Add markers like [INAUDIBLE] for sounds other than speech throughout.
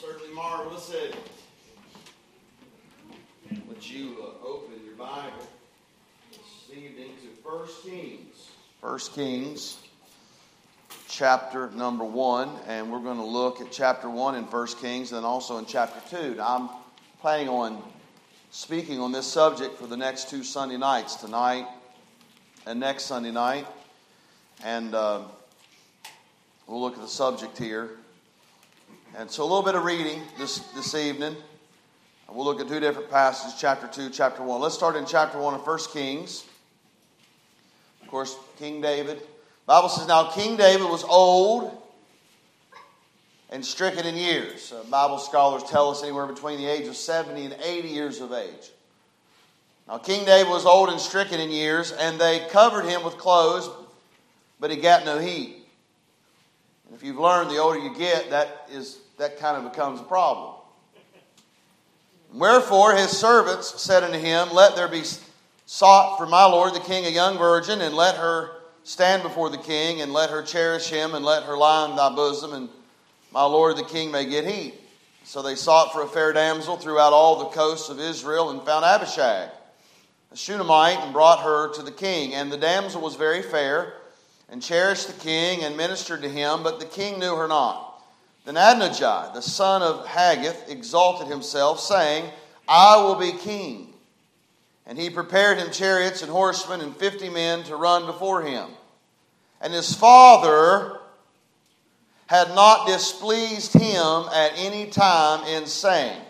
certainly marvelous, isn't it? Would you uh, open your Bible this evening to 1 Kings? 1 Kings, chapter number 1, and we're going to look at chapter 1 in 1 Kings and then also in chapter 2. Now, I'm planning on speaking on this subject for the next two Sunday nights, tonight and next Sunday night. And uh, we'll look at the subject here. And so a little bit of reading this, this evening. We'll look at two different passages, chapter 2, chapter 1. Let's start in chapter 1 of 1 Kings. Of course, King David. Bible says, Now King David was old and stricken in years. Uh, Bible scholars tell us anywhere between the age of 70 and 80 years of age. Now, King David was old and stricken in years, and they covered him with clothes, but he got no heat. And if you've learned the older you get, that is that kind of becomes a problem. Wherefore his servants said unto him, Let there be sought for my lord the king a young virgin, and let her stand before the king, and let her cherish him, and let her lie in thy bosom, and my lord the king may get heat. So they sought for a fair damsel throughout all the coasts of Israel, and found Abishag, a Shunammite, and brought her to the king. And the damsel was very fair, and cherished the king, and ministered to him, but the king knew her not. Then Adonijah, the son of Haggith, exalted himself, saying, I will be king. And he prepared him chariots and horsemen and fifty men to run before him. And his father had not displeased him at any time in saying,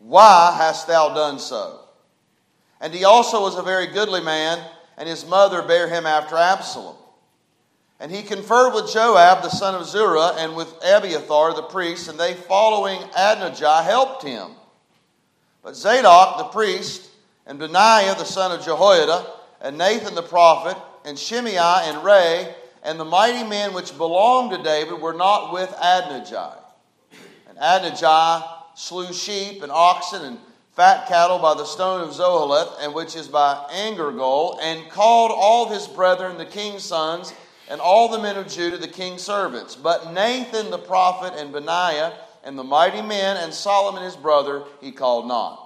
Why hast thou done so? And he also was a very goodly man, and his mother bare him after Absalom. And he conferred with Joab the son of Zeruiah and with Abiathar the priest, and they, following Adonijah, helped him. But Zadok the priest, and Benaiah the son of Jehoiada, and Nathan the prophet, and Shimei and Rei, and the mighty men which belonged to David were not with Adonijah. And Adonijah slew sheep and oxen and fat cattle by the stone of Zoheleth, and which is by Enrogel, and called all his brethren, the king's sons, and all the men of Judah the king's servants. But Nathan the prophet and Benaiah and the mighty men and Solomon his brother he called not.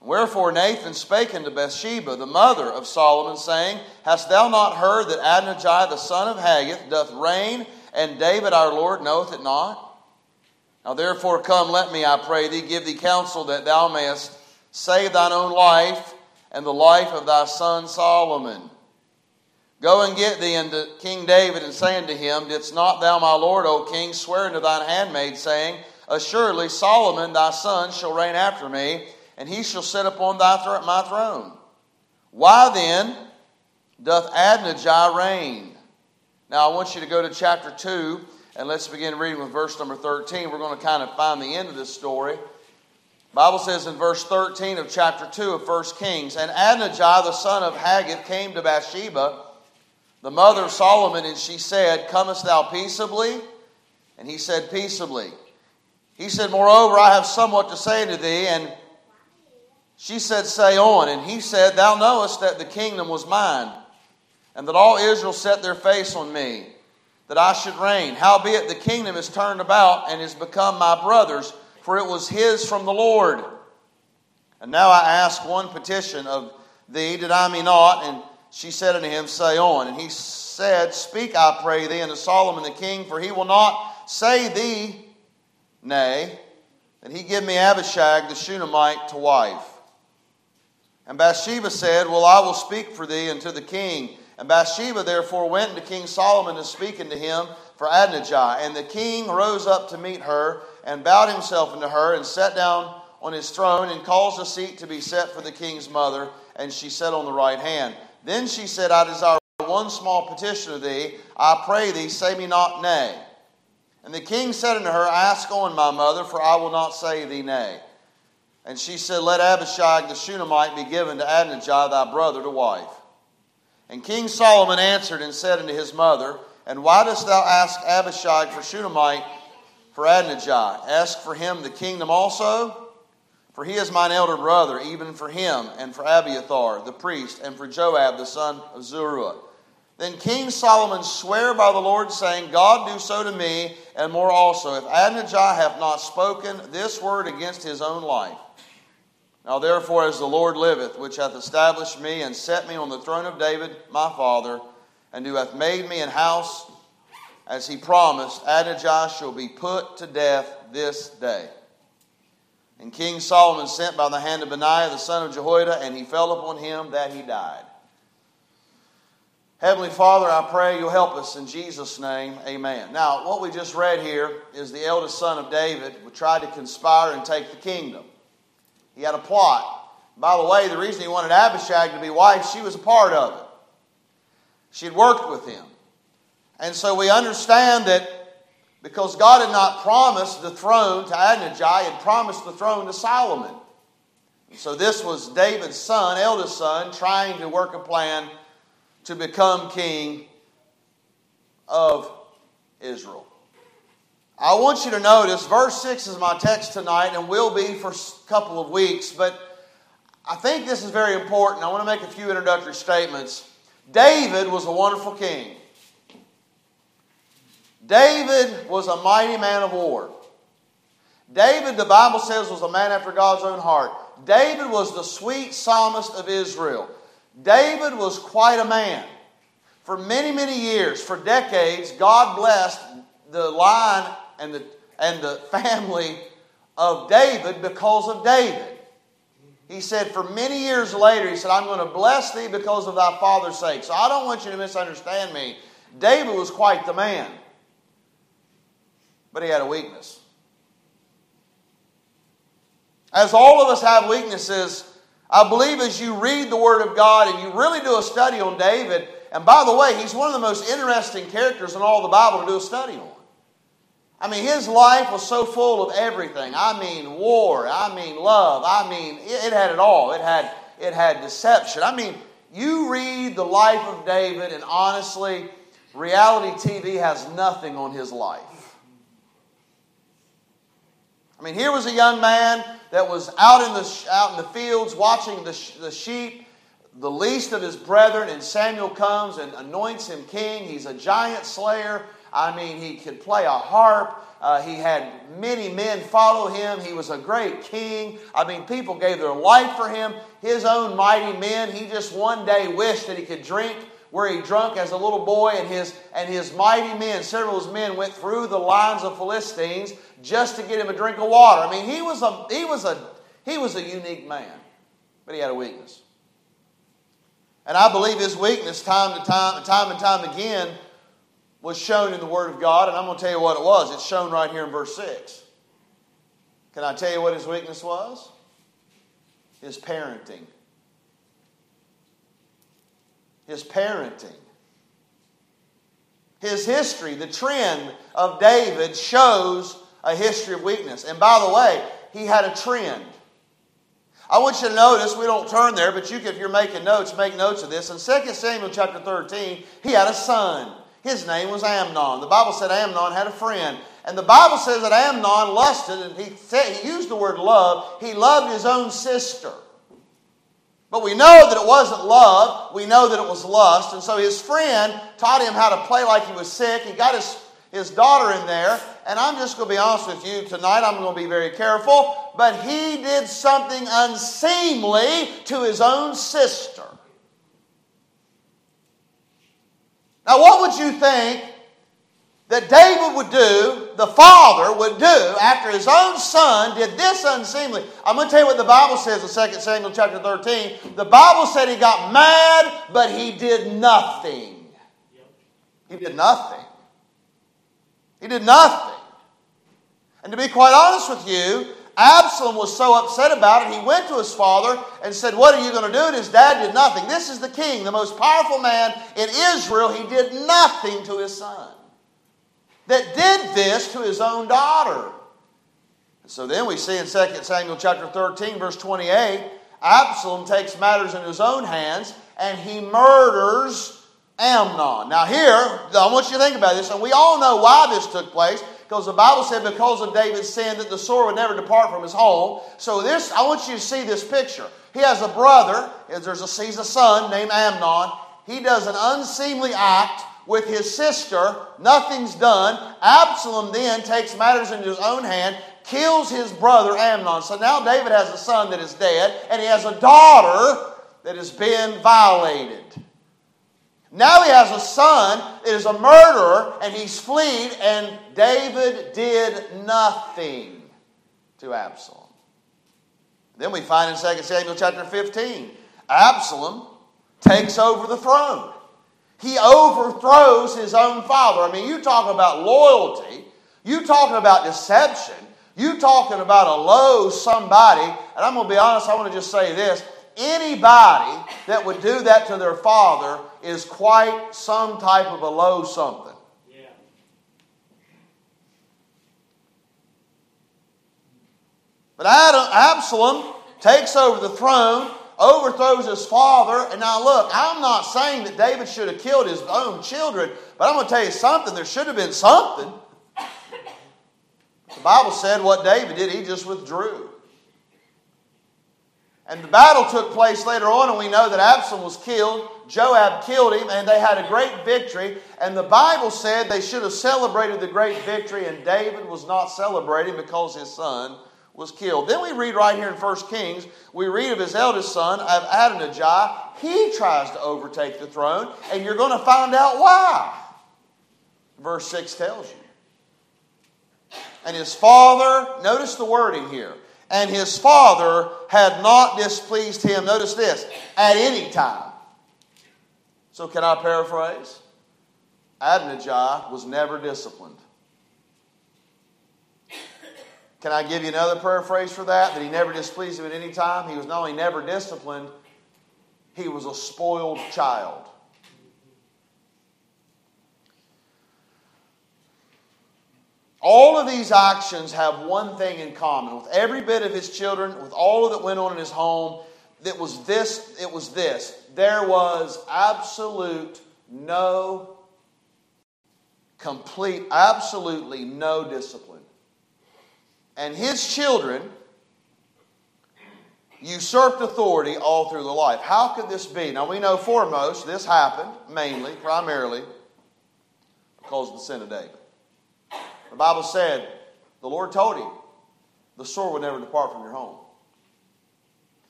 Wherefore Nathan spake unto Bathsheba, the mother of Solomon, saying, Hast thou not heard that Adonijah the son of Haggith doth reign, and David our Lord knoweth it not? Now therefore come, let me, I pray thee, give thee counsel that thou mayest save thine own life and the life of thy son Solomon. Go and get thee unto King David, and say unto him, Didst not thou, my lord, O king, swear unto thine handmaid, saying, Assuredly Solomon thy son shall reign after me, and he shall sit upon thy th- my throne. Why then doth Adonijah reign? Now I want you to go to chapter 2, and let's begin reading with verse number 13. We're going to kind of find the end of this story. Bible says in verse 13 of chapter 2 of 1 Kings, And Adonijah the son of Haggith came to Bathsheba, the mother of Solomon, and she said, Comest thou peaceably? And he said, Peaceably. He said, Moreover, I have somewhat to say to thee. And she said, Say on. And he said, Thou knowest that the kingdom was mine, and that all Israel set their face on me, that I should reign. Howbeit the kingdom is turned about and is become my brother's, for it was his from the Lord. And now I ask one petition of thee, did I me not? And she said unto him, Say on. And he said, Speak, I pray thee, unto Solomon the king, for he will not say thee nay, that he give me Abishag the Shunammite to wife. And Bathsheba said, Well, I will speak for thee unto the king. And Bathsheba therefore went unto King Solomon to speak unto him for Adonijah. And the king rose up to meet her, and bowed himself unto her, and sat down on his throne, and caused a seat to be set for the king's mother, and she sat on the right hand. Then she said, I desire one small petition of thee. I pray thee, say me not nay. And the king said unto her, Ask on, my mother, for I will not say thee nay. And she said, Let Abishag the Shunammite be given to Adonijah thy brother to wife. And King Solomon answered and said unto his mother, And why dost thou ask Abishag for Shunammite for Adonijah? Ask for him the kingdom also? For he is mine elder brother, even for him, and for Abiathar the priest, and for Joab the son of Zeruiah. Then King Solomon sware by the Lord, saying, God do so to me, and more also, if Adonijah have not spoken this word against his own life. Now therefore, as the Lord liveth, which hath established me and set me on the throne of David my father, and who hath made me an house, as he promised, Adonijah shall be put to death this day. And King Solomon sent by the hand of Benaiah the son of Jehoiada, and he fell upon him that he died. Heavenly Father, I pray you'll help us in Jesus' name. Amen. Now, what we just read here is the eldest son of David who tried to conspire and take the kingdom. He had a plot. By the way, the reason he wanted Abishag to be wife, she was a part of it. She had worked with him. And so we understand that because God had not promised the throne to Adonijah, he had promised the throne to Solomon. So this was David's son, eldest son, trying to work a plan to become king of Israel. I want you to notice, verse 6 is my text tonight and will be for a couple of weeks, but I think this is very important. I want to make a few introductory statements. David was a wonderful king. David was a mighty man of war. David, the Bible says, was a man after God's own heart. David was the sweet psalmist of Israel. David was quite a man. For many, many years, for decades, God blessed the line and the, and the family of David because of David. He said, for many years later, he said, I'm going to bless thee because of thy father's sake. So I don't want you to misunderstand me. David was quite the man, but he had a weakness. As all of us have weaknesses, I believe as you read the Word of God and you really do a study on David, and by the way, he's one of the most interesting characters in all the Bible to do a study on. I mean, his life was so full of everything. I mean, war. I mean, love. I mean, it, had it all. It had, it had deception. I mean, you read the life of David, and honestly, reality TV has nothing on his life. I mean, here was a young man that was out in the, out in the fields watching the, the sheep, the least of his brethren, and Samuel comes and anoints him king. He's a giant slayer. I mean, he could play a harp. Uh, he had many men follow him. He was a great king. I mean, people gave their life for him. His own mighty men, he just one day wished that he could drink where he drunk as a little boy, and his, and his mighty men, several of his men, went through the lines of Philistines just to get him a drink of water. I mean, he was a, he was a, he was a unique man, but he had a weakness. And I believe his weakness, time to time, time and time again, was shown in the Word of God. And I'm going to tell you what it was. It's shown right here in verse 6. Can I tell you what his weakness was? His parenting his parenting. His history, the trend of David shows a history of weakness. And by the way, he had a trend. I want you to notice, we don't turn there, but you if you're making notes, make notes of this. In 2 Samuel chapter 13, he had a son. His name was Amnon. The Bible said Amnon had a friend. And the Bible says that Amnon lusted, and he, said, he used the word love. He loved his own sister. But we know that it wasn't love. We know that it was lust. And so his friend taught him how to play like he was sick. He got his, his daughter in there. And I'm just going to be honest with you tonight. I'm going to be very careful. But he did something unseemly to his own sister. Now, what would you think that David would do, the father would do, after his own son did this unseemly. I'm going to tell you what the Bible says in 2 Samuel chapter 13. The Bible said he got mad, but he did nothing. He did nothing. He did nothing. And to be quite honest with you, Absalom was so upset about it, he went to his father and said, What are you going to do? And his dad did nothing. This is the king, the most powerful man in Israel. He did nothing to his son that did this to his own daughter. So then we see in 2 Samuel chapter 13, verse 28, Absalom takes matters in his own hands and he murders Amnon. Now, here, I want you to think about this, and we all know why this took place because the Bible said because of David's sin that the sword would never depart from his home. So, this, I want you to see this picture. He has a brother, there's a, he's a son named Amnon. He does an unseemly act with his sister. Nothing's done. Absalom then takes matters into his own hand, kills his brother Amnon. So now David has a son that is dead, and he has a daughter that has been violated. Now he has a son that is a murderer, and he's fled, and David did nothing to Absalom. Then we find in 2 Samuel chapter 15, Absalom takes over the throne. He overthrows his own father. I mean, you talk about loyalty, you talking about deception, you talking about a low somebody, and I'm going to be honest, I want to just say this. Anybody that would do that to their father is quite some type of a low something. But Adam, Absalom takes over the throne, overthrows his father, and now look, I'm not saying that David should have killed his own children, but I'm going to tell you something. There should have been something. The Bible said what David did, he just withdrew. And the battle took place later on, and we know that Absalom was killed. Joab killed him, and they had a great victory. And the Bible said they should have celebrated the great victory, and David was not celebrating because his son was killed. Then we read right here in 1 Kings, we read of his eldest son, of Adonijah. He tries to overtake the throne, and you're going to find out why. Verse 6 tells you. And his father, notice the wording here and his father had not displeased him, notice this, at any time. So, can I paraphrase? Adonijah was never disciplined. Can I give you another paraphrase for that? That he never displeased him at any time? He was not only never disciplined, he was a spoiled child. All of these actions have one thing in common with every bit of his children, with all of that went on in his home. That was this, it was this. There was absolute no, complete, absolutely no discipline. And his children usurped authority all through the life. How could this be? Now we know foremost this happened mainly, primarily, because of the sin of David. The Bible said, the Lord told him, the sword would never depart from your home.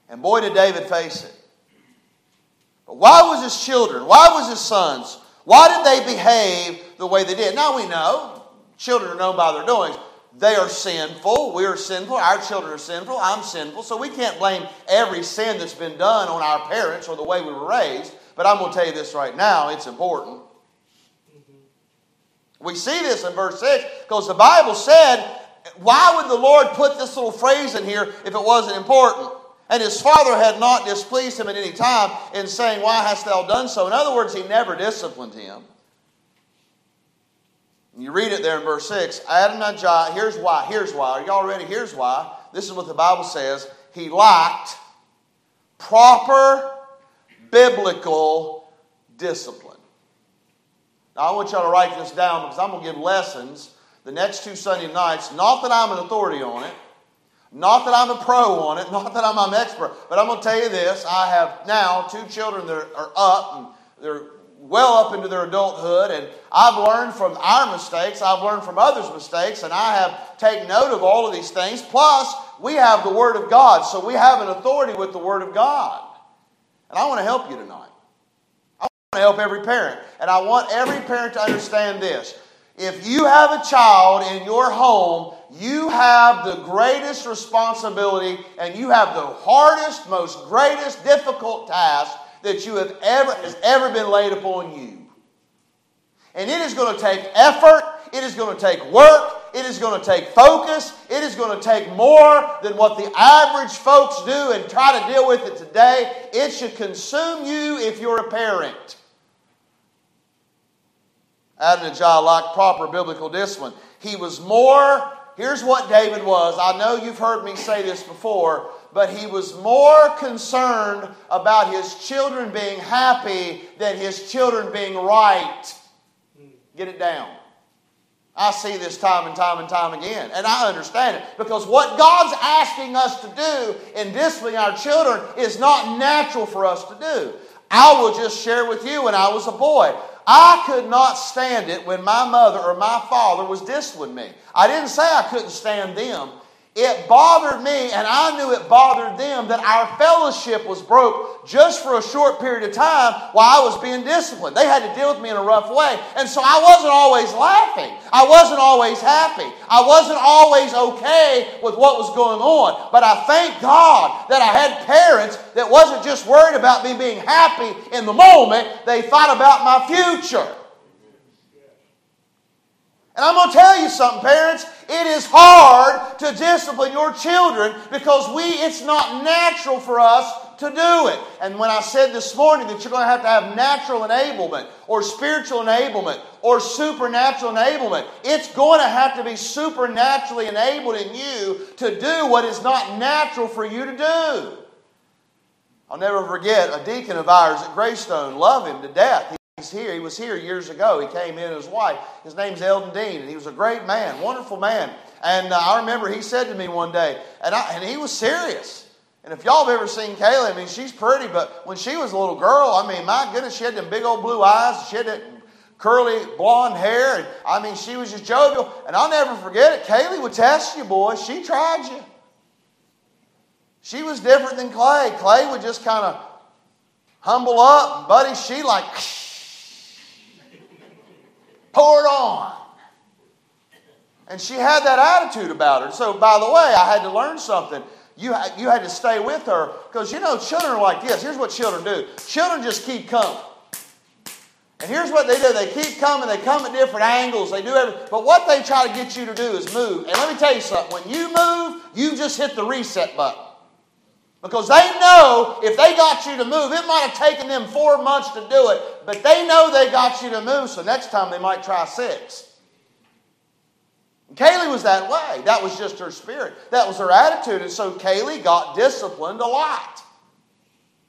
And boy, did David face it. But why was his children, why was his sons, why did they behave the way they did? Now we know, children are known by their doings. They are sinful. We are sinful. Our children are sinful. I'm sinful. So we can't blame every sin that's been done on our parents or the way we were raised. But I'm going to tell you this right now it's important. We see this in verse 6 because the Bible said, why would the Lord put this little phrase in here if it wasn't important? And his father had not displeased him at any time in saying, Why hast thou done so? In other words, he never disciplined him. You read it there in verse 6. Adonijah, here's why. Here's why. Are y'all ready? Here's why. This is what the Bible says. He lacked proper biblical discipline. Now, I want y'all to write this down because I'm going to give lessons the next two Sunday nights. Not that I'm an authority on it, not that I'm a pro on it, [LAUGHS] not that I'm an expert, but I'm going to tell you this. I have now two children that are up and they're well up into their adulthood, and I've learned from our mistakes, I've learned from others' mistakes, and I have taken note of all of these things. Plus, we have the Word of God, so we have an authority with the Word of God. And I want to help you tonight to help every parent. And I want every parent to understand this. If you have a child in your home, you have the greatest responsibility and you have the hardest, most greatest, difficult task that you have ever has ever been laid upon you. And it is going to take effort, it is going to take work, it is going to take focus, it is going to take more than what the average folks do and try to deal with it today. It should consume you if you're a parent. Adonijah lacked proper biblical discipline. He was more, here's what David was. I know you've heard me say this before, but he was more concerned about his children being happy than his children being right. Get it down. I see this time and time and time again, and I understand it because what God's asking us to do in disciplining our children is not natural for us to do. I will just share with you when I was a boy. I could not stand it when my mother or my father was disciplining me. I didn't say I couldn't stand them. It bothered me, and I knew it bothered them that our fellowship was broke just for a short period of time while I was being disciplined. They had to deal with me in a rough way. And so I wasn't always laughing. I wasn't always happy. I wasn't always okay with what was going on. But I thank God that I had parents that wasn't just worried about me being happy in the moment, they thought about my future. And I'm going to tell you something, parents. It is hard to discipline your children because we, it's not natural for us to do it. And when I said this morning that you're going to have to have natural enablement or spiritual enablement or supernatural enablement, it's going to have to be supernaturally enabled in you to do what is not natural for you to do. I'll never forget a deacon of ours at Greystone, love him to death. He's here. He was here years ago. He came in, his wife. His name's Eldon Dean, and he was a great man, wonderful man. And uh, I remember he said to me one day, and, I, and he was serious. And if y'all have ever seen Kayla, I mean, she's pretty, but when she was a little girl, I mean, my goodness, she had them big old blue eyes. She had that curly blonde hair. And I mean, she was just jovial. And I'll never forget it. Kaylee would test you, boy. She tried you. She was different than Clay. Clay would just kind of humble up. Buddy, she like Pour it on. And she had that attitude about her. So, by the way, I had to learn something. You, you had to stay with her because you know, children are like this. Here's what children do children just keep coming. And here's what they do they keep coming, they come at different angles, they do everything. But what they try to get you to do is move. And let me tell you something when you move, you just hit the reset button. Because they know if they got you to move, it might have taken them four months to do it, but they know they got you to move, so next time they might try six. And Kaylee was that way. That was just her spirit. That was her attitude. And so Kaylee got disciplined a lot.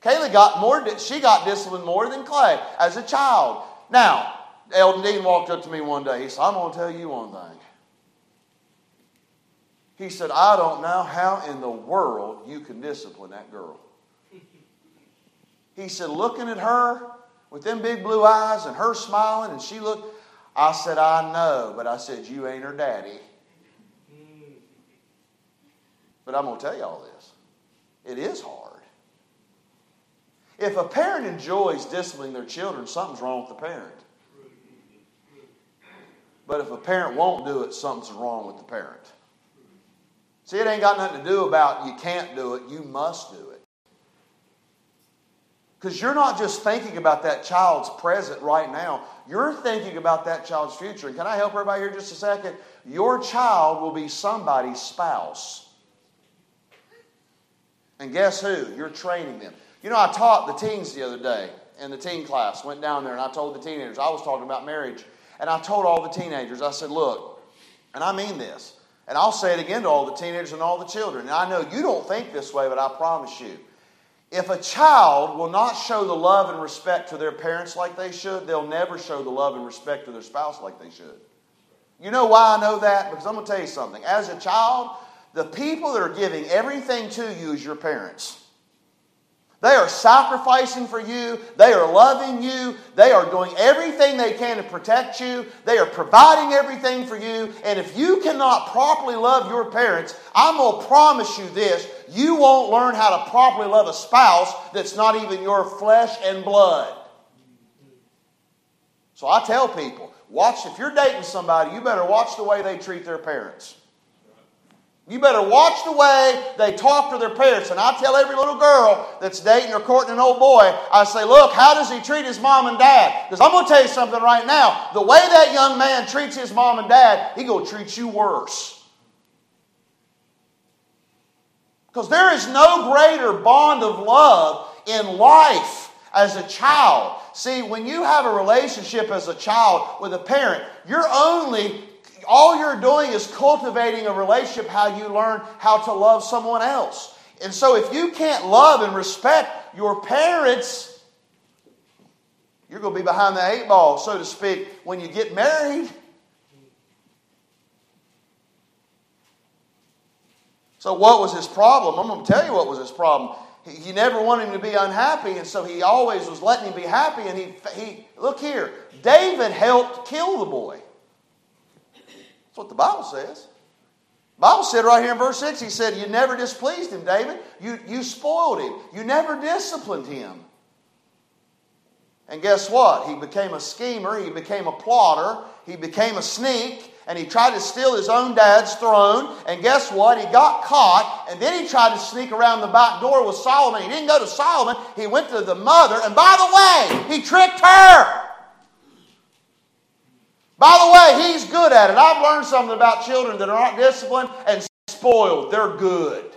Kaylee got more, she got disciplined more than Clay as a child. Now, Eldon Dean walked up to me one day. He said, I'm going to tell you one thing. He said, I don't know how in the world you can discipline that girl. He said, looking at her with them big blue eyes and her smiling, and she looked, I said, I know, but I said, you ain't her daddy. But I'm going to tell you all this. It is hard. If a parent enjoys disciplining their children, something's wrong with the parent. But if a parent won't do it, something's wrong with the parent. See, it ain't got nothing to do about you can't do it, you must do it. Because you're not just thinking about that child's present right now, you're thinking about that child's future. And can I help everybody here just a second? Your child will be somebody's spouse. And guess who? You're training them. You know, I taught the teens the other day in the teen class. Went down there and I told the teenagers, I was talking about marriage. And I told all the teenagers, I said, look, and I mean this. And I'll say it again to all the teenagers and all the children. And I know you don't think this way, but I promise you. If a child will not show the love and respect to their parents like they should, they'll never show the love and respect to their spouse like they should. You know why I know that? Because I'm going to tell you something. As a child, the people that are giving everything to you is your parents. They are sacrificing for you. They are loving you. They are doing everything they can to protect you. They are providing everything for you. And if you cannot properly love your parents, I'm going to promise you this you won't learn how to properly love a spouse that's not even your flesh and blood. So I tell people watch, if you're dating somebody, you better watch the way they treat their parents. You better watch the way they talk to their parents. And I tell every little girl that's dating or courting an old boy, I say, look, how does he treat his mom and dad? Because I'm going to tell you something right now. The way that young man treats his mom and dad, he going to treat you worse. Because there is no greater bond of love in life as a child. See, when you have a relationship as a child with a parent, you're only all you're doing is cultivating a relationship how you learn how to love someone else. And so if you can't love and respect your parents, you're going to be behind the eight ball, so to speak, when you get married. So, what was his problem? I'm going to tell you what was his problem. he, he never wanted him to be unhappy, and so he always was letting him be happy. And he, he look here, David helped kill the boy. That's what the Bible says. Bible said right here in verse 6, he said, You never displeased him, David. You, you spoiled him. You never disciplined him. And guess what? He became a schemer, he became a plotter, he became a sneak, and he tried to steal his own dad's throne. And guess what? He got caught, and then he tried to sneak around the back door with Solomon. He didn't go to Solomon, he went to the mother, and by the way, he tricked her. By the way, he's good at it. I've learned something about children that aren't disciplined and spoiled. They're good.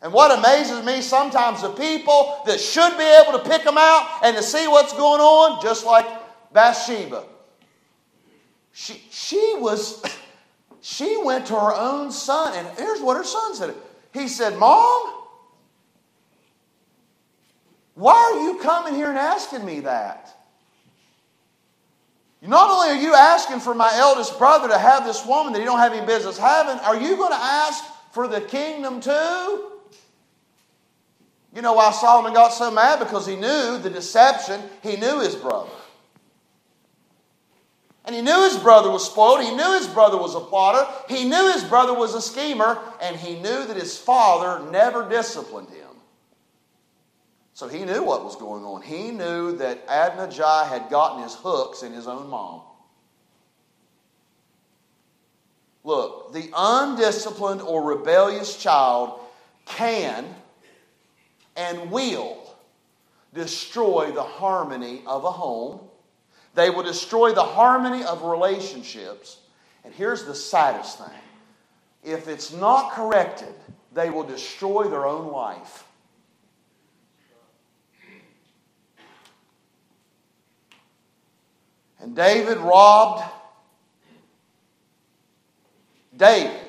And what amazes me sometimes the people that should be able to pick them out and to see what's going on, just like Bathsheba. She, she was, [LAUGHS] she went to her own son, and here's what her son said. He said, Mom, why are you coming here and asking me that? Not only are you asking for my eldest brother to have this woman that he don't have any business having, are you going to ask for the kingdom too? You know why Solomon got so mad? Because he knew the deception, he knew his brother. And he knew his brother was spoiled. He knew his brother was a plotter. He knew his brother was a schemer. And he knew that his father never disciplined him. So he knew what was going on. He knew that Adonijah had gotten his hooks in his own mom. Look, the undisciplined or rebellious child can and will destroy the harmony of a home. They will destroy the harmony of relationships. And here's the saddest thing if it's not corrected, they will destroy their own life. And David robbed David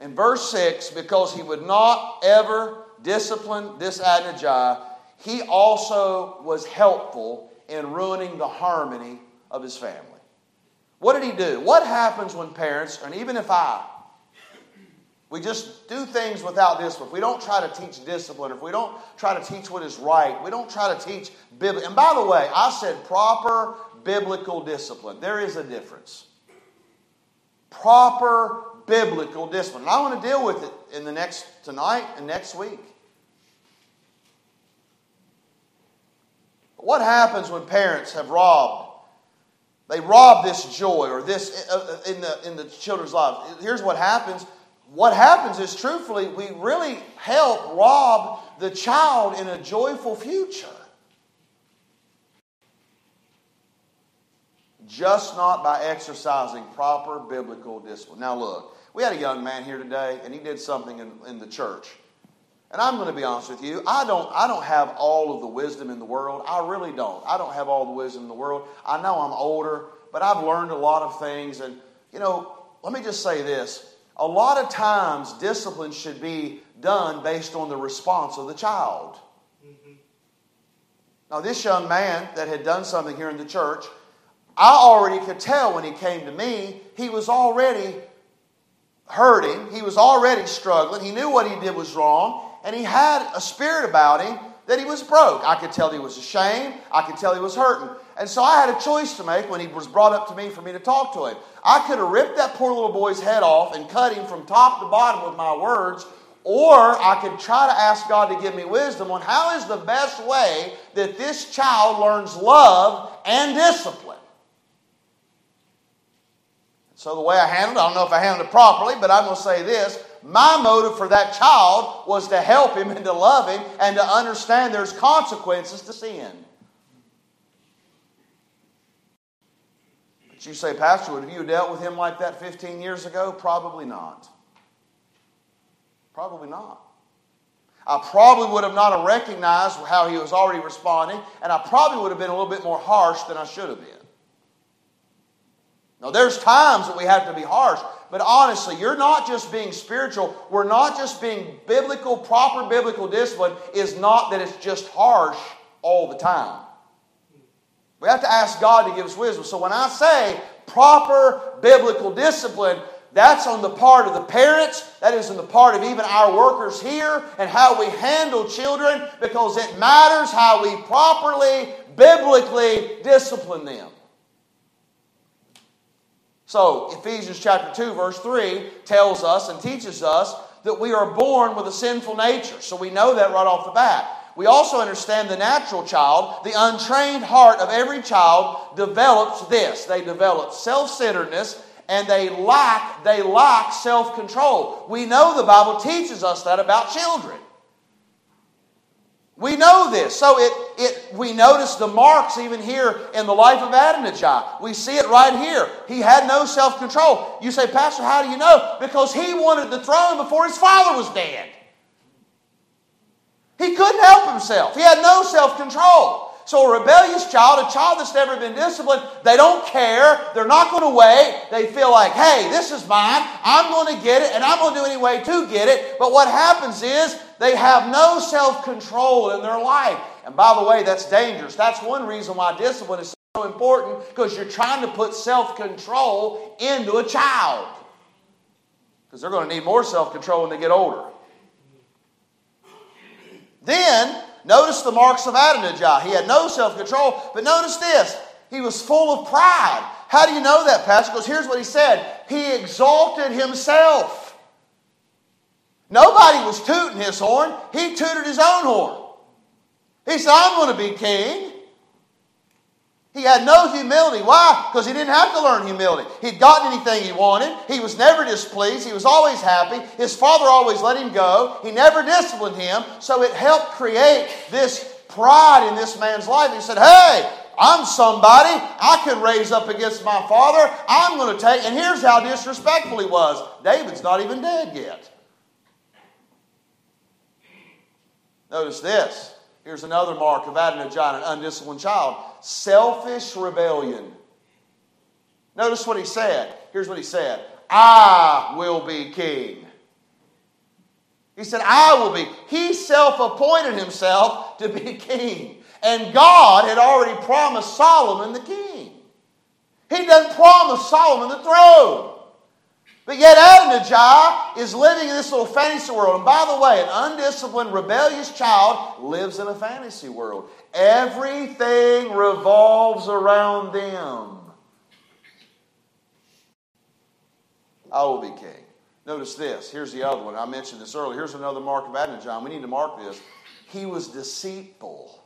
in verse 6 because he would not ever discipline this Adonijah, he also was helpful in ruining the harmony of his family. What did he do? What happens when parents, and even if I, we just do things without discipline. If we don't try to teach discipline, if we don't try to teach what is right, we don't try to teach biblical. And by the way, I said proper biblical discipline. There is a difference. Proper biblical discipline. And I want to deal with it in the next tonight and next week. What happens when parents have robbed? They rob this joy or this uh, uh, in the in the children's lives. Here's what happens. What happens is, truthfully, we really help rob the child in a joyful future. Just not by exercising proper biblical discipline. Now, look, we had a young man here today, and he did something in, in the church. And I'm going to be honest with you, I don't, I don't have all of the wisdom in the world. I really don't. I don't have all the wisdom in the world. I know I'm older, but I've learned a lot of things. And, you know, let me just say this. A lot of times, discipline should be done based on the response of the child. Mm-hmm. Now, this young man that had done something here in the church, I already could tell when he came to me, he was already hurting. He was already struggling. He knew what he did was wrong. And he had a spirit about him that he was broke. I could tell he was ashamed. I could tell he was hurting. And so I had a choice to make when he was brought up to me for me to talk to him. I could have ripped that poor little boy's head off and cut him from top to bottom with my words, or I could try to ask God to give me wisdom on how is the best way that this child learns love and discipline. So the way I handled it, I don't know if I handled it properly, but I'm going to say this. My motive for that child was to help him [LAUGHS] and to love him and to understand there's consequences to sin. But you say, Pastor, would you dealt with him like that 15 years ago? Probably not. Probably not. I probably would have not recognized how he was already responding, and I probably would have been a little bit more harsh than I should have been. Now, there's times that we have to be harsh, but honestly, you're not just being spiritual. We're not just being biblical, proper biblical discipline is not that it's just harsh all the time. We have to ask God to give us wisdom. So when I say proper biblical discipline, that's on the part of the parents, that is on the part of even our workers here, and how we handle children, because it matters how we properly, biblically discipline them. So, Ephesians chapter 2, verse 3 tells us and teaches us that we are born with a sinful nature. So, we know that right off the bat. We also understand the natural child, the untrained heart of every child develops this. They develop self centeredness and they lack, they lack self control. We know the Bible teaches us that about children. We know this. So it, it, we notice the marks even here in the life of Adonijah. We see it right here. He had no self control. You say, Pastor, how do you know? Because he wanted the throne before his father was dead. He couldn't help himself. He had no self control. So, a rebellious child, a child that's never been disciplined, they don't care. They're not going to wait. They feel like, hey, this is mine. I'm going to get it, and I'm going to do any way to get it. But what happens is they have no self control in their life. And by the way, that's dangerous. That's one reason why discipline is so important because you're trying to put self control into a child. Because they're going to need more self control when they get older. Then, notice the marks of Adonijah. He had no self control, but notice this he was full of pride. How do you know that, Pastor? Because here's what he said He exalted himself. Nobody was tooting his horn, he tooted his own horn. He said, I'm going to be king. He had no humility. Why? Because he didn't have to learn humility. He'd gotten anything he wanted. He was never displeased. He was always happy. His father always let him go. He never disciplined him. So it helped create this pride in this man's life. He said, Hey, I'm somebody. I can raise up against my father. I'm going to take. And here's how disrespectful he was David's not even dead yet. Notice this. Here's another mark of Adonijah, an undisciplined child selfish rebellion. Notice what he said. Here's what he said I will be king. He said, I will be. He self appointed himself to be [LAUGHS] king. And God had already promised Solomon the king. He doesn't promise Solomon the throne. But yet Adonijah is living in this little fantasy world. And by the way, an undisciplined, rebellious child lives in a fantasy world. Everything revolves around them. I will be king. Notice this. Here's the other one. I mentioned this earlier. Here's another mark of Adonijah. We need to mark this. He was deceitful.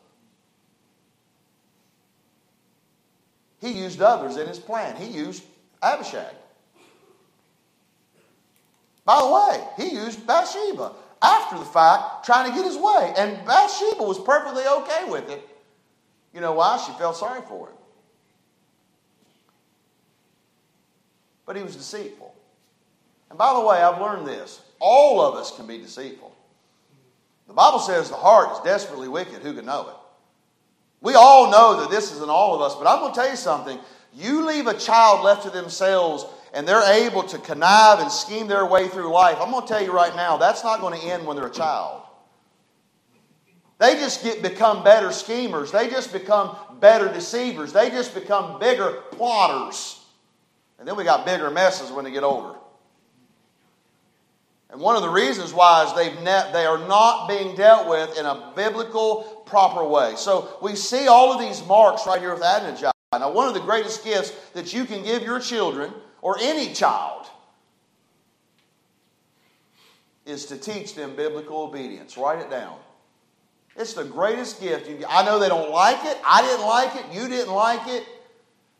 He used others in his plan. He used Abishag. By the way, he used Bathsheba after the fact, trying to get his way. And Bathsheba was perfectly okay with it. You know why? She felt sorry for him. But he was deceitful. And by the way, I've learned this all of us can be deceitful. The Bible says the heart is desperately wicked. Who can know it? We all know that this isn't all of us, but I'm going to tell you something. You leave a child left to themselves and they're able to connive and scheme their way through life, I'm going to tell you right now, that's not going to end when they're a child. They just get become better schemers. They just become better deceivers. They just become bigger plotters. And then we got bigger messes when they get older. And one of the reasons why is they've ne- they are not being dealt with in a biblical, proper way. So we see all of these marks right here with Adonijah. Now, one of the greatest gifts that you can give your children or any child is to teach them biblical obedience. Write it down. It's the greatest gift. I know they don't like it. I didn't like it. You didn't like it.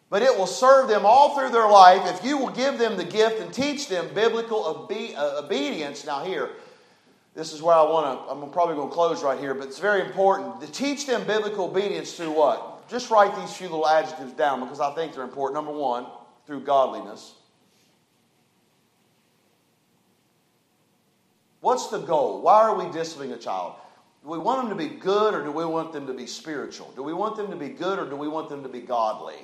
But it will serve them all through their life if you will give them the gift and teach them biblical obe- uh, obedience. Now, here, this is where I want to, I'm probably going to close right here, but it's very important to teach them biblical obedience through what? Just write these few little adjectives down because I think they're important. Number one, through godliness. What's the goal? Why are we disciplining a child? Do we want them to be good or do we want them to be spiritual? Do we want them to be good or do we want them to be godly?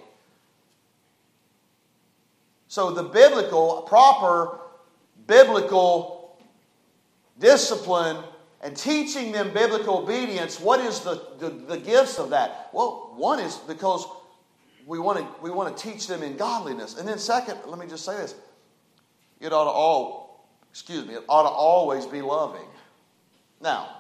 So, the biblical, proper biblical discipline and teaching them biblical obedience, what is the, the, the gifts of that? Well, one is because we want to we want to teach them in godliness. And then second, let me just say this. it ought to all, excuse me, it ought to always be loving. Now,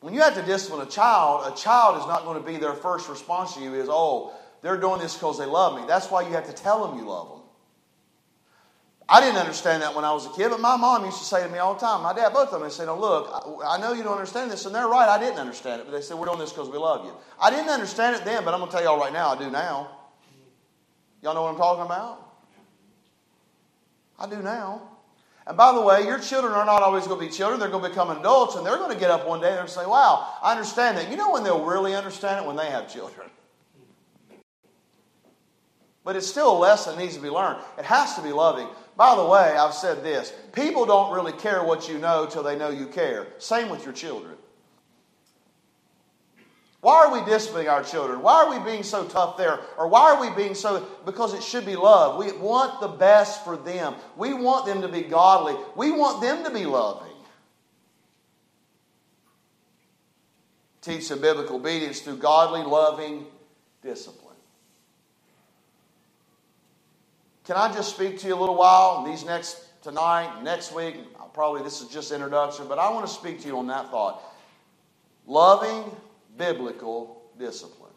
when you have to discipline a child, a child is not going to be their first response to you is, oh, they're doing this because they love me. That's why you have to tell them you love them. I didn't understand that when I was a kid, but my mom used to say to me all the time, my dad, both of them, they said, "No, look, I know you don't understand this, and they're right. I didn't understand it, but they said we're doing this because we love you. I didn't understand it then, but I'm going to tell y'all right now, I do now. Y'all know what I'm talking about? I do now. And by the way, your children are not always going to be children. They're going to become adults, and they're going to get up one day and say, Wow, I understand that. You know when they'll really understand it? When they have children. But it's still a lesson that needs to be learned. It has to be loving. By the way, I've said this people don't really care what you know till they know you care. Same with your children. Why are we disciplining our children? Why are we being so tough there? Or why are we being so? Because it should be love. We want the best for them. We want them to be godly. We want them to be loving. Teach them biblical obedience through godly, loving discipline. Can I just speak to you a little while? These next tonight, next week, probably this is just introduction, but I want to speak to you on that thought. Loving biblical discipline.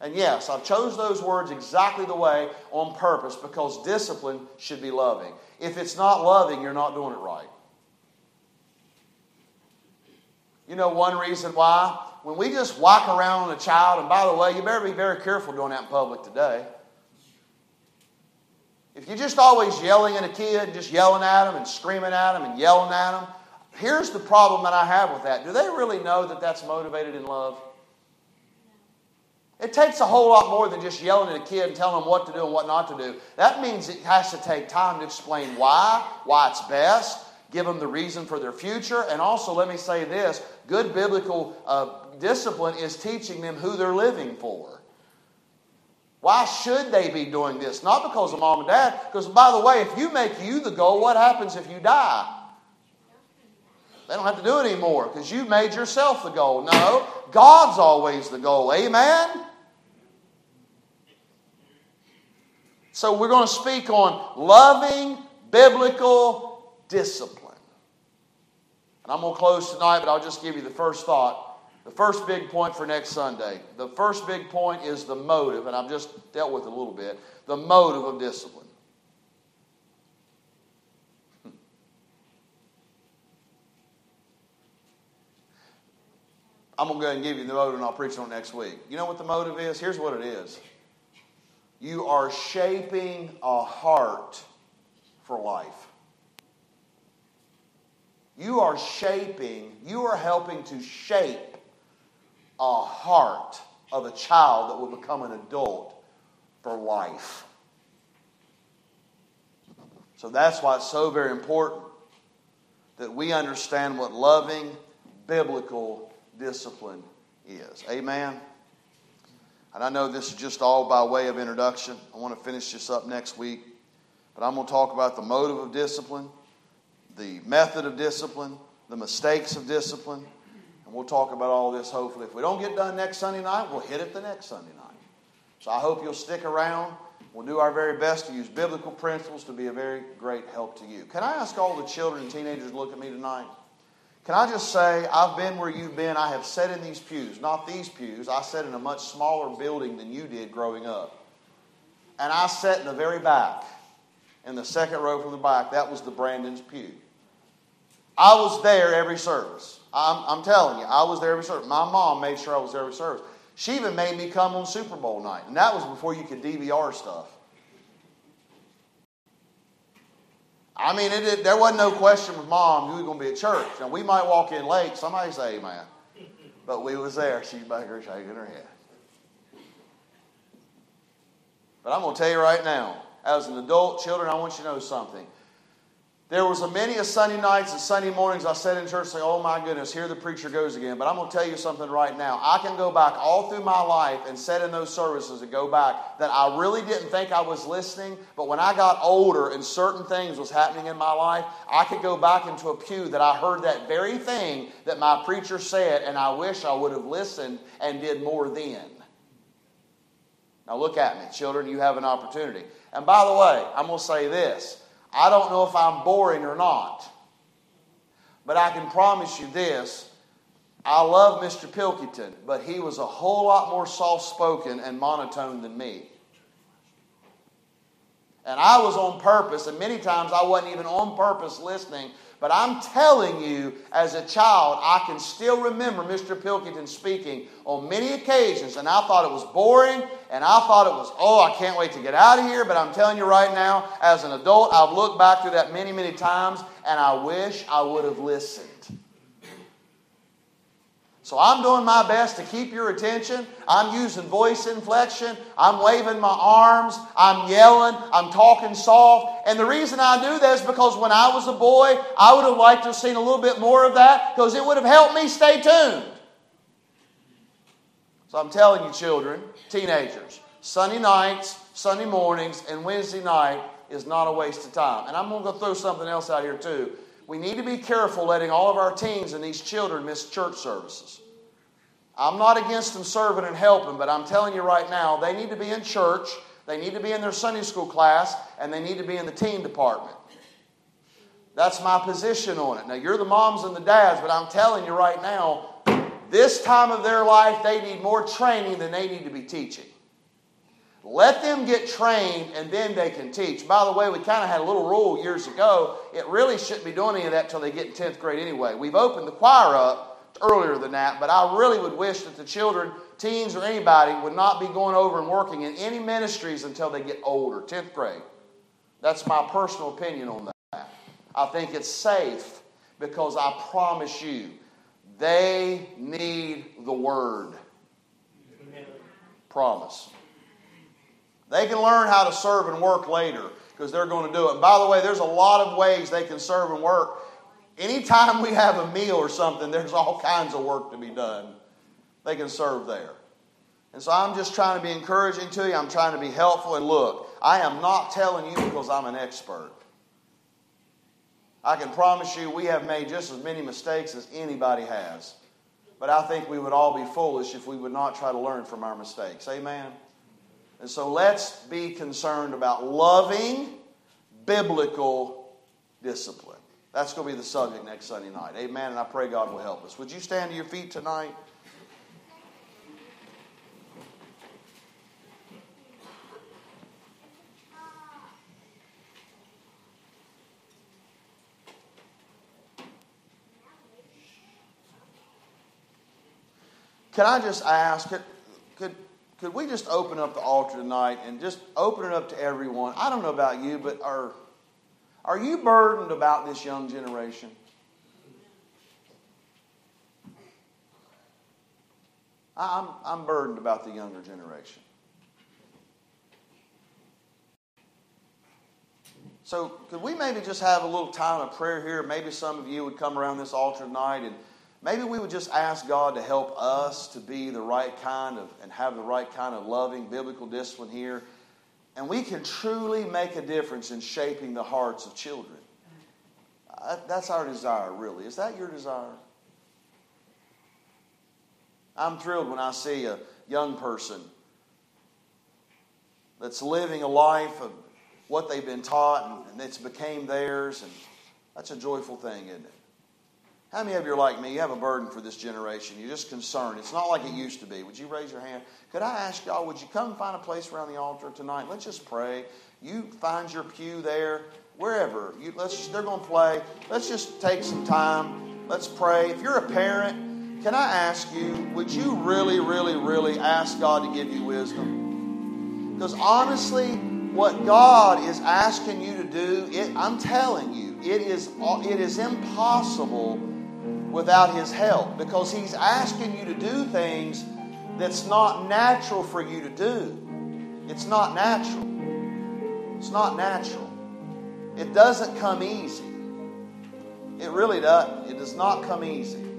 And yes, I've chose those words exactly the way on purpose because discipline should be loving. If it's not loving, you're not doing it right. You know one reason why? When we just walk around on a child, and by the way, you better be very careful doing that in public today. If you're just always yelling at a kid, just yelling at them and screaming at them and yelling at them, here's the problem that I have with that. Do they really know that that's motivated in love? It takes a whole lot more than just yelling at a kid and telling them what to do and what not to do. That means it has to take time to explain why, why it's best, give them the reason for their future, and also let me say this good biblical uh, discipline is teaching them who they're living for. Why should they be doing this? Not because of mom and dad, because by the way, if you make you the goal, what happens if you die? They don't have to do it anymore because you made yourself the goal. No, God's always the goal. Amen? So we're going to speak on loving biblical discipline. And I'm going to close tonight, but I'll just give you the first thought. The first big point for next Sunday. The first big point is the motive, and I've just dealt with it a little bit. The motive of discipline. Hmm. I'm going to go ahead and give you the motive, and I'll preach on it next week. You know what the motive is? Here's what it is you are shaping a heart for life. You are shaping, you are helping to shape a heart of a child that will become an adult for life. So that's why it's so very important that we understand what loving biblical discipline is. Amen. And I know this is just all by way of introduction. I want to finish this up next week. But I'm going to talk about the motive of discipline, the method of discipline, the mistakes of discipline, and we'll talk about all this hopefully. If we don't get done next Sunday night, we'll hit it the next Sunday night. So I hope you'll stick around. We'll do our very best to use biblical principles to be a very great help to you. Can I ask all the children and teenagers to look at me tonight? Can I just say, I've been where you've been. I have sat in these pews, not these pews. I sat in a much smaller building than you did growing up. And I sat in the very back, in the second row from the back. That was the Brandon's pew. I was there every service. I'm, I'm telling you, I was there every service. My mom made sure I was there every service. She even made me come on Super Bowl night, and that was before you could DVR stuff. I mean, it, it, there wasn't no question with mom who was going to be at church. Now, we might walk in late. Somebody say amen. But we was there. She's back there shaking her head. But I'm going to tell you right now, as an adult, children, I want you to know something. There was a many a Sunday nights and Sunday mornings I sat in church saying, Oh my goodness, here the preacher goes again. But I'm going to tell you something right now. I can go back all through my life and sit in those services and go back that I really didn't think I was listening. But when I got older and certain things was happening in my life, I could go back into a pew that I heard that very thing that my preacher said, and I wish I would have listened and did more then. Now look at me, children, you have an opportunity. And by the way, I'm going to say this. I don't know if I'm boring or not. But I can promise you this I love Mr. Pilkington, but he was a whole lot more soft spoken and monotone than me. And I was on purpose, and many times I wasn't even on purpose listening. But I'm telling you, as a child, I can still remember Mr. Pilkington speaking on many occasions, and I thought it was boring, and I thought it was, oh, I can't wait to get out of here. But I'm telling you right now, as an adult, I've looked back through that many, many times, and I wish I would have listened. So I'm doing my best to keep your attention. I'm using voice inflection. I'm waving my arms. I'm yelling. I'm talking soft. And the reason I do that is because when I was a boy, I would have liked to have seen a little bit more of that because it would have helped me stay tuned. So I'm telling you, children, teenagers, Sunday nights, Sunday mornings, and Wednesday night is not a waste of time. And I'm going to go throw something else out here, too. We need to be careful letting all of our teens and these children miss church services. I'm not against them serving and helping, but I'm telling you right now, they need to be in church, they need to be in their Sunday school class, and they need to be in the teen department. That's my position on it. Now, you're the moms and the dads, but I'm telling you right now, this time of their life, they need more training than they need to be teaching. Let them get trained and then they can teach. By the way, we kind of had a little rule years ago. It really shouldn't be doing any of that until they get in 10th grade anyway. We've opened the choir up earlier than that, but I really would wish that the children, teens, or anybody would not be going over and working in any ministries until they get older, 10th grade. That's my personal opinion on that. I think it's safe because I promise you, they need the word. Promise. They can learn how to serve and work later because they're going to do it. And by the way, there's a lot of ways they can serve and work. Anytime we have a meal or something, there's all kinds of work to be done. They can serve there. And so I'm just trying to be encouraging to you. I'm trying to be helpful. And look, I am not telling you because I'm an expert. I can promise you we have made just as many mistakes as anybody has. But I think we would all be foolish if we would not try to learn from our mistakes. Amen? And so let's be concerned about loving biblical discipline. That's going to be the subject next Sunday night. Amen. And I pray God will help us. Would you stand to your feet tonight? Can I just ask, could, could could we just open up the altar tonight and just open it up to everyone? I don't know about you, but are, are you burdened about this young generation? I'm, I'm burdened about the younger generation. So, could we maybe just have a little time of prayer here? Maybe some of you would come around this altar tonight and Maybe we would just ask God to help us to be the right kind of and have the right kind of loving biblical discipline here. And we can truly make a difference in shaping the hearts of children. Uh, that's our desire, really. Is that your desire? I'm thrilled when I see a young person that's living a life of what they've been taught and, it's became theirs. And that's a joyful thing, isn't it? How many of you are like me? You have a burden for this generation. You're just concerned. It's not like it used to be. Would you raise your hand? Could I ask y'all, would you come find a place around the altar tonight? Let's just pray. You find your pew there, wherever. You, let's just, they're going to play. Let's just take some time. Let's pray. If you're a parent, can I ask you, would you really, really, really ask God to give you wisdom? Because honestly, what God is asking you to do, it, I'm telling you, it is, it is impossible without His help because He's asking you to do things that's not natural for you to do. It's not natural. It's not natural. It doesn't come easy. It really does. It does not come easy.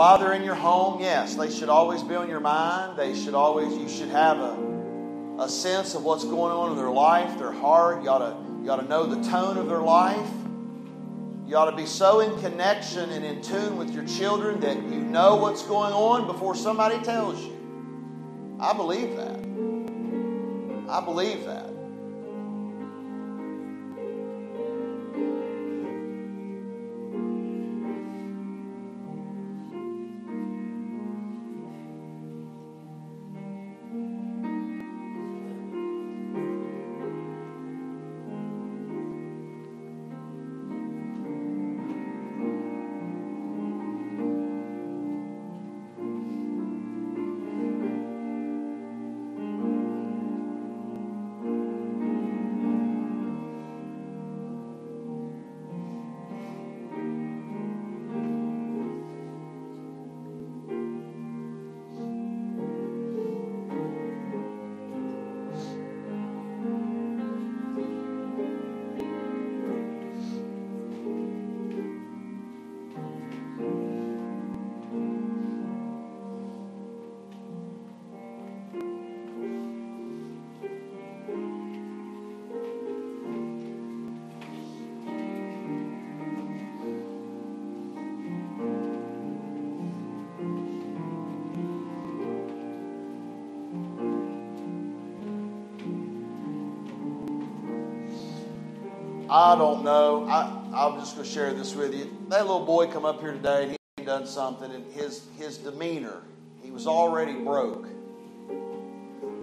While they're in your home, yes, they should always be on your mind. They should always, you should have a, a sense of what's going on in their life, their heart. You ought to You ought to know the tone of their life. You ought to be so in connection and in tune with your children that you know what's going on before somebody tells you. I believe that. I believe that. I don't know. I, I'm just going to share this with you. That little boy come up here today and he done something, and his, his demeanor, he was already broke.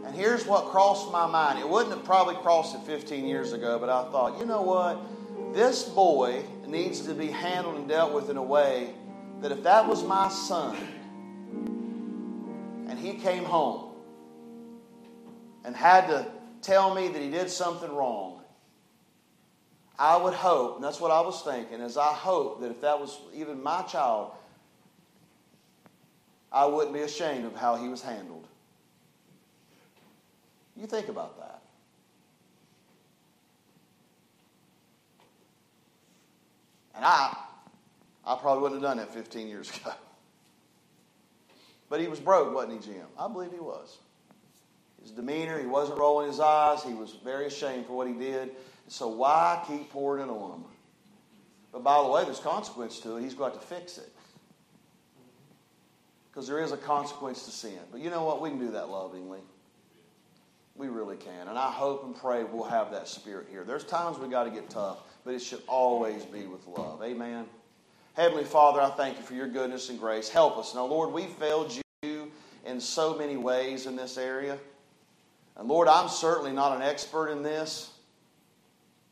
And here's what crossed my mind. It wouldn't have probably crossed it 15 years ago, but I thought, you know what? This boy needs to be handled and dealt with in a way that if that was my son and he came home and had to tell me that he did something wrong, I would hope, and that's what I was thinking, is I hope that if that was even my child, I wouldn't be ashamed of how he was handled. You think about that. And I, I probably wouldn't have done that 15 years [LAUGHS] ago. But he was broke, wasn't he, Jim? I believe he was. His demeanor, he wasn't rolling his eyes. He was very ashamed for what he did. So why keep pouring it on him? But by the way, there's consequence to it. He's got to fix it. Because there is a consequence to sin. But you know what? We can do that lovingly. We really can. And I hope and pray we'll have that spirit here. There's times we got to get tough, but it should always be with love. Amen. Heavenly Father, I thank you for your goodness and grace. Help us. Now, Lord, we failed you in so many ways in this area. And Lord, I'm certainly not an expert in this.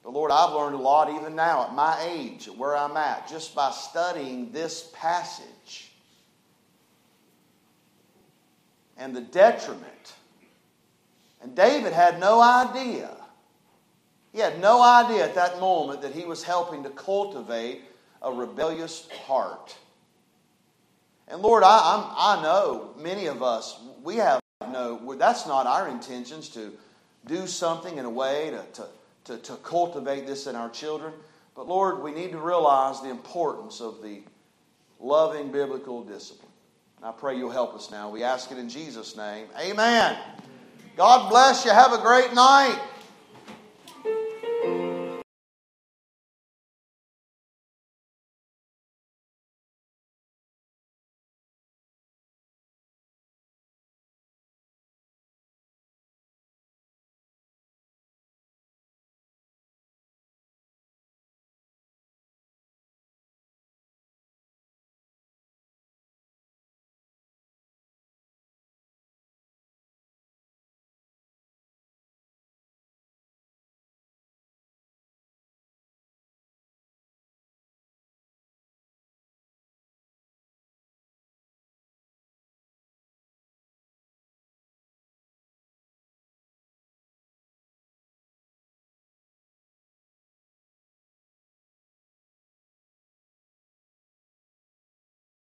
But Lord, I've learned a lot even now at my age, where I'm at, just by studying this passage. And the detriment. And David had no idea. He had no idea at that moment that he was helping to cultivate a rebellious heart. And Lord, I, I'm, i know many of us, we have no, that's not our intentions to do something in a way to, to to, to cultivate this in our children. But Lord, we need to realize the importance of the loving biblical discipline. And I pray you'll help us now. We ask it in Jesus' name. Amen. God bless you. Have a great night.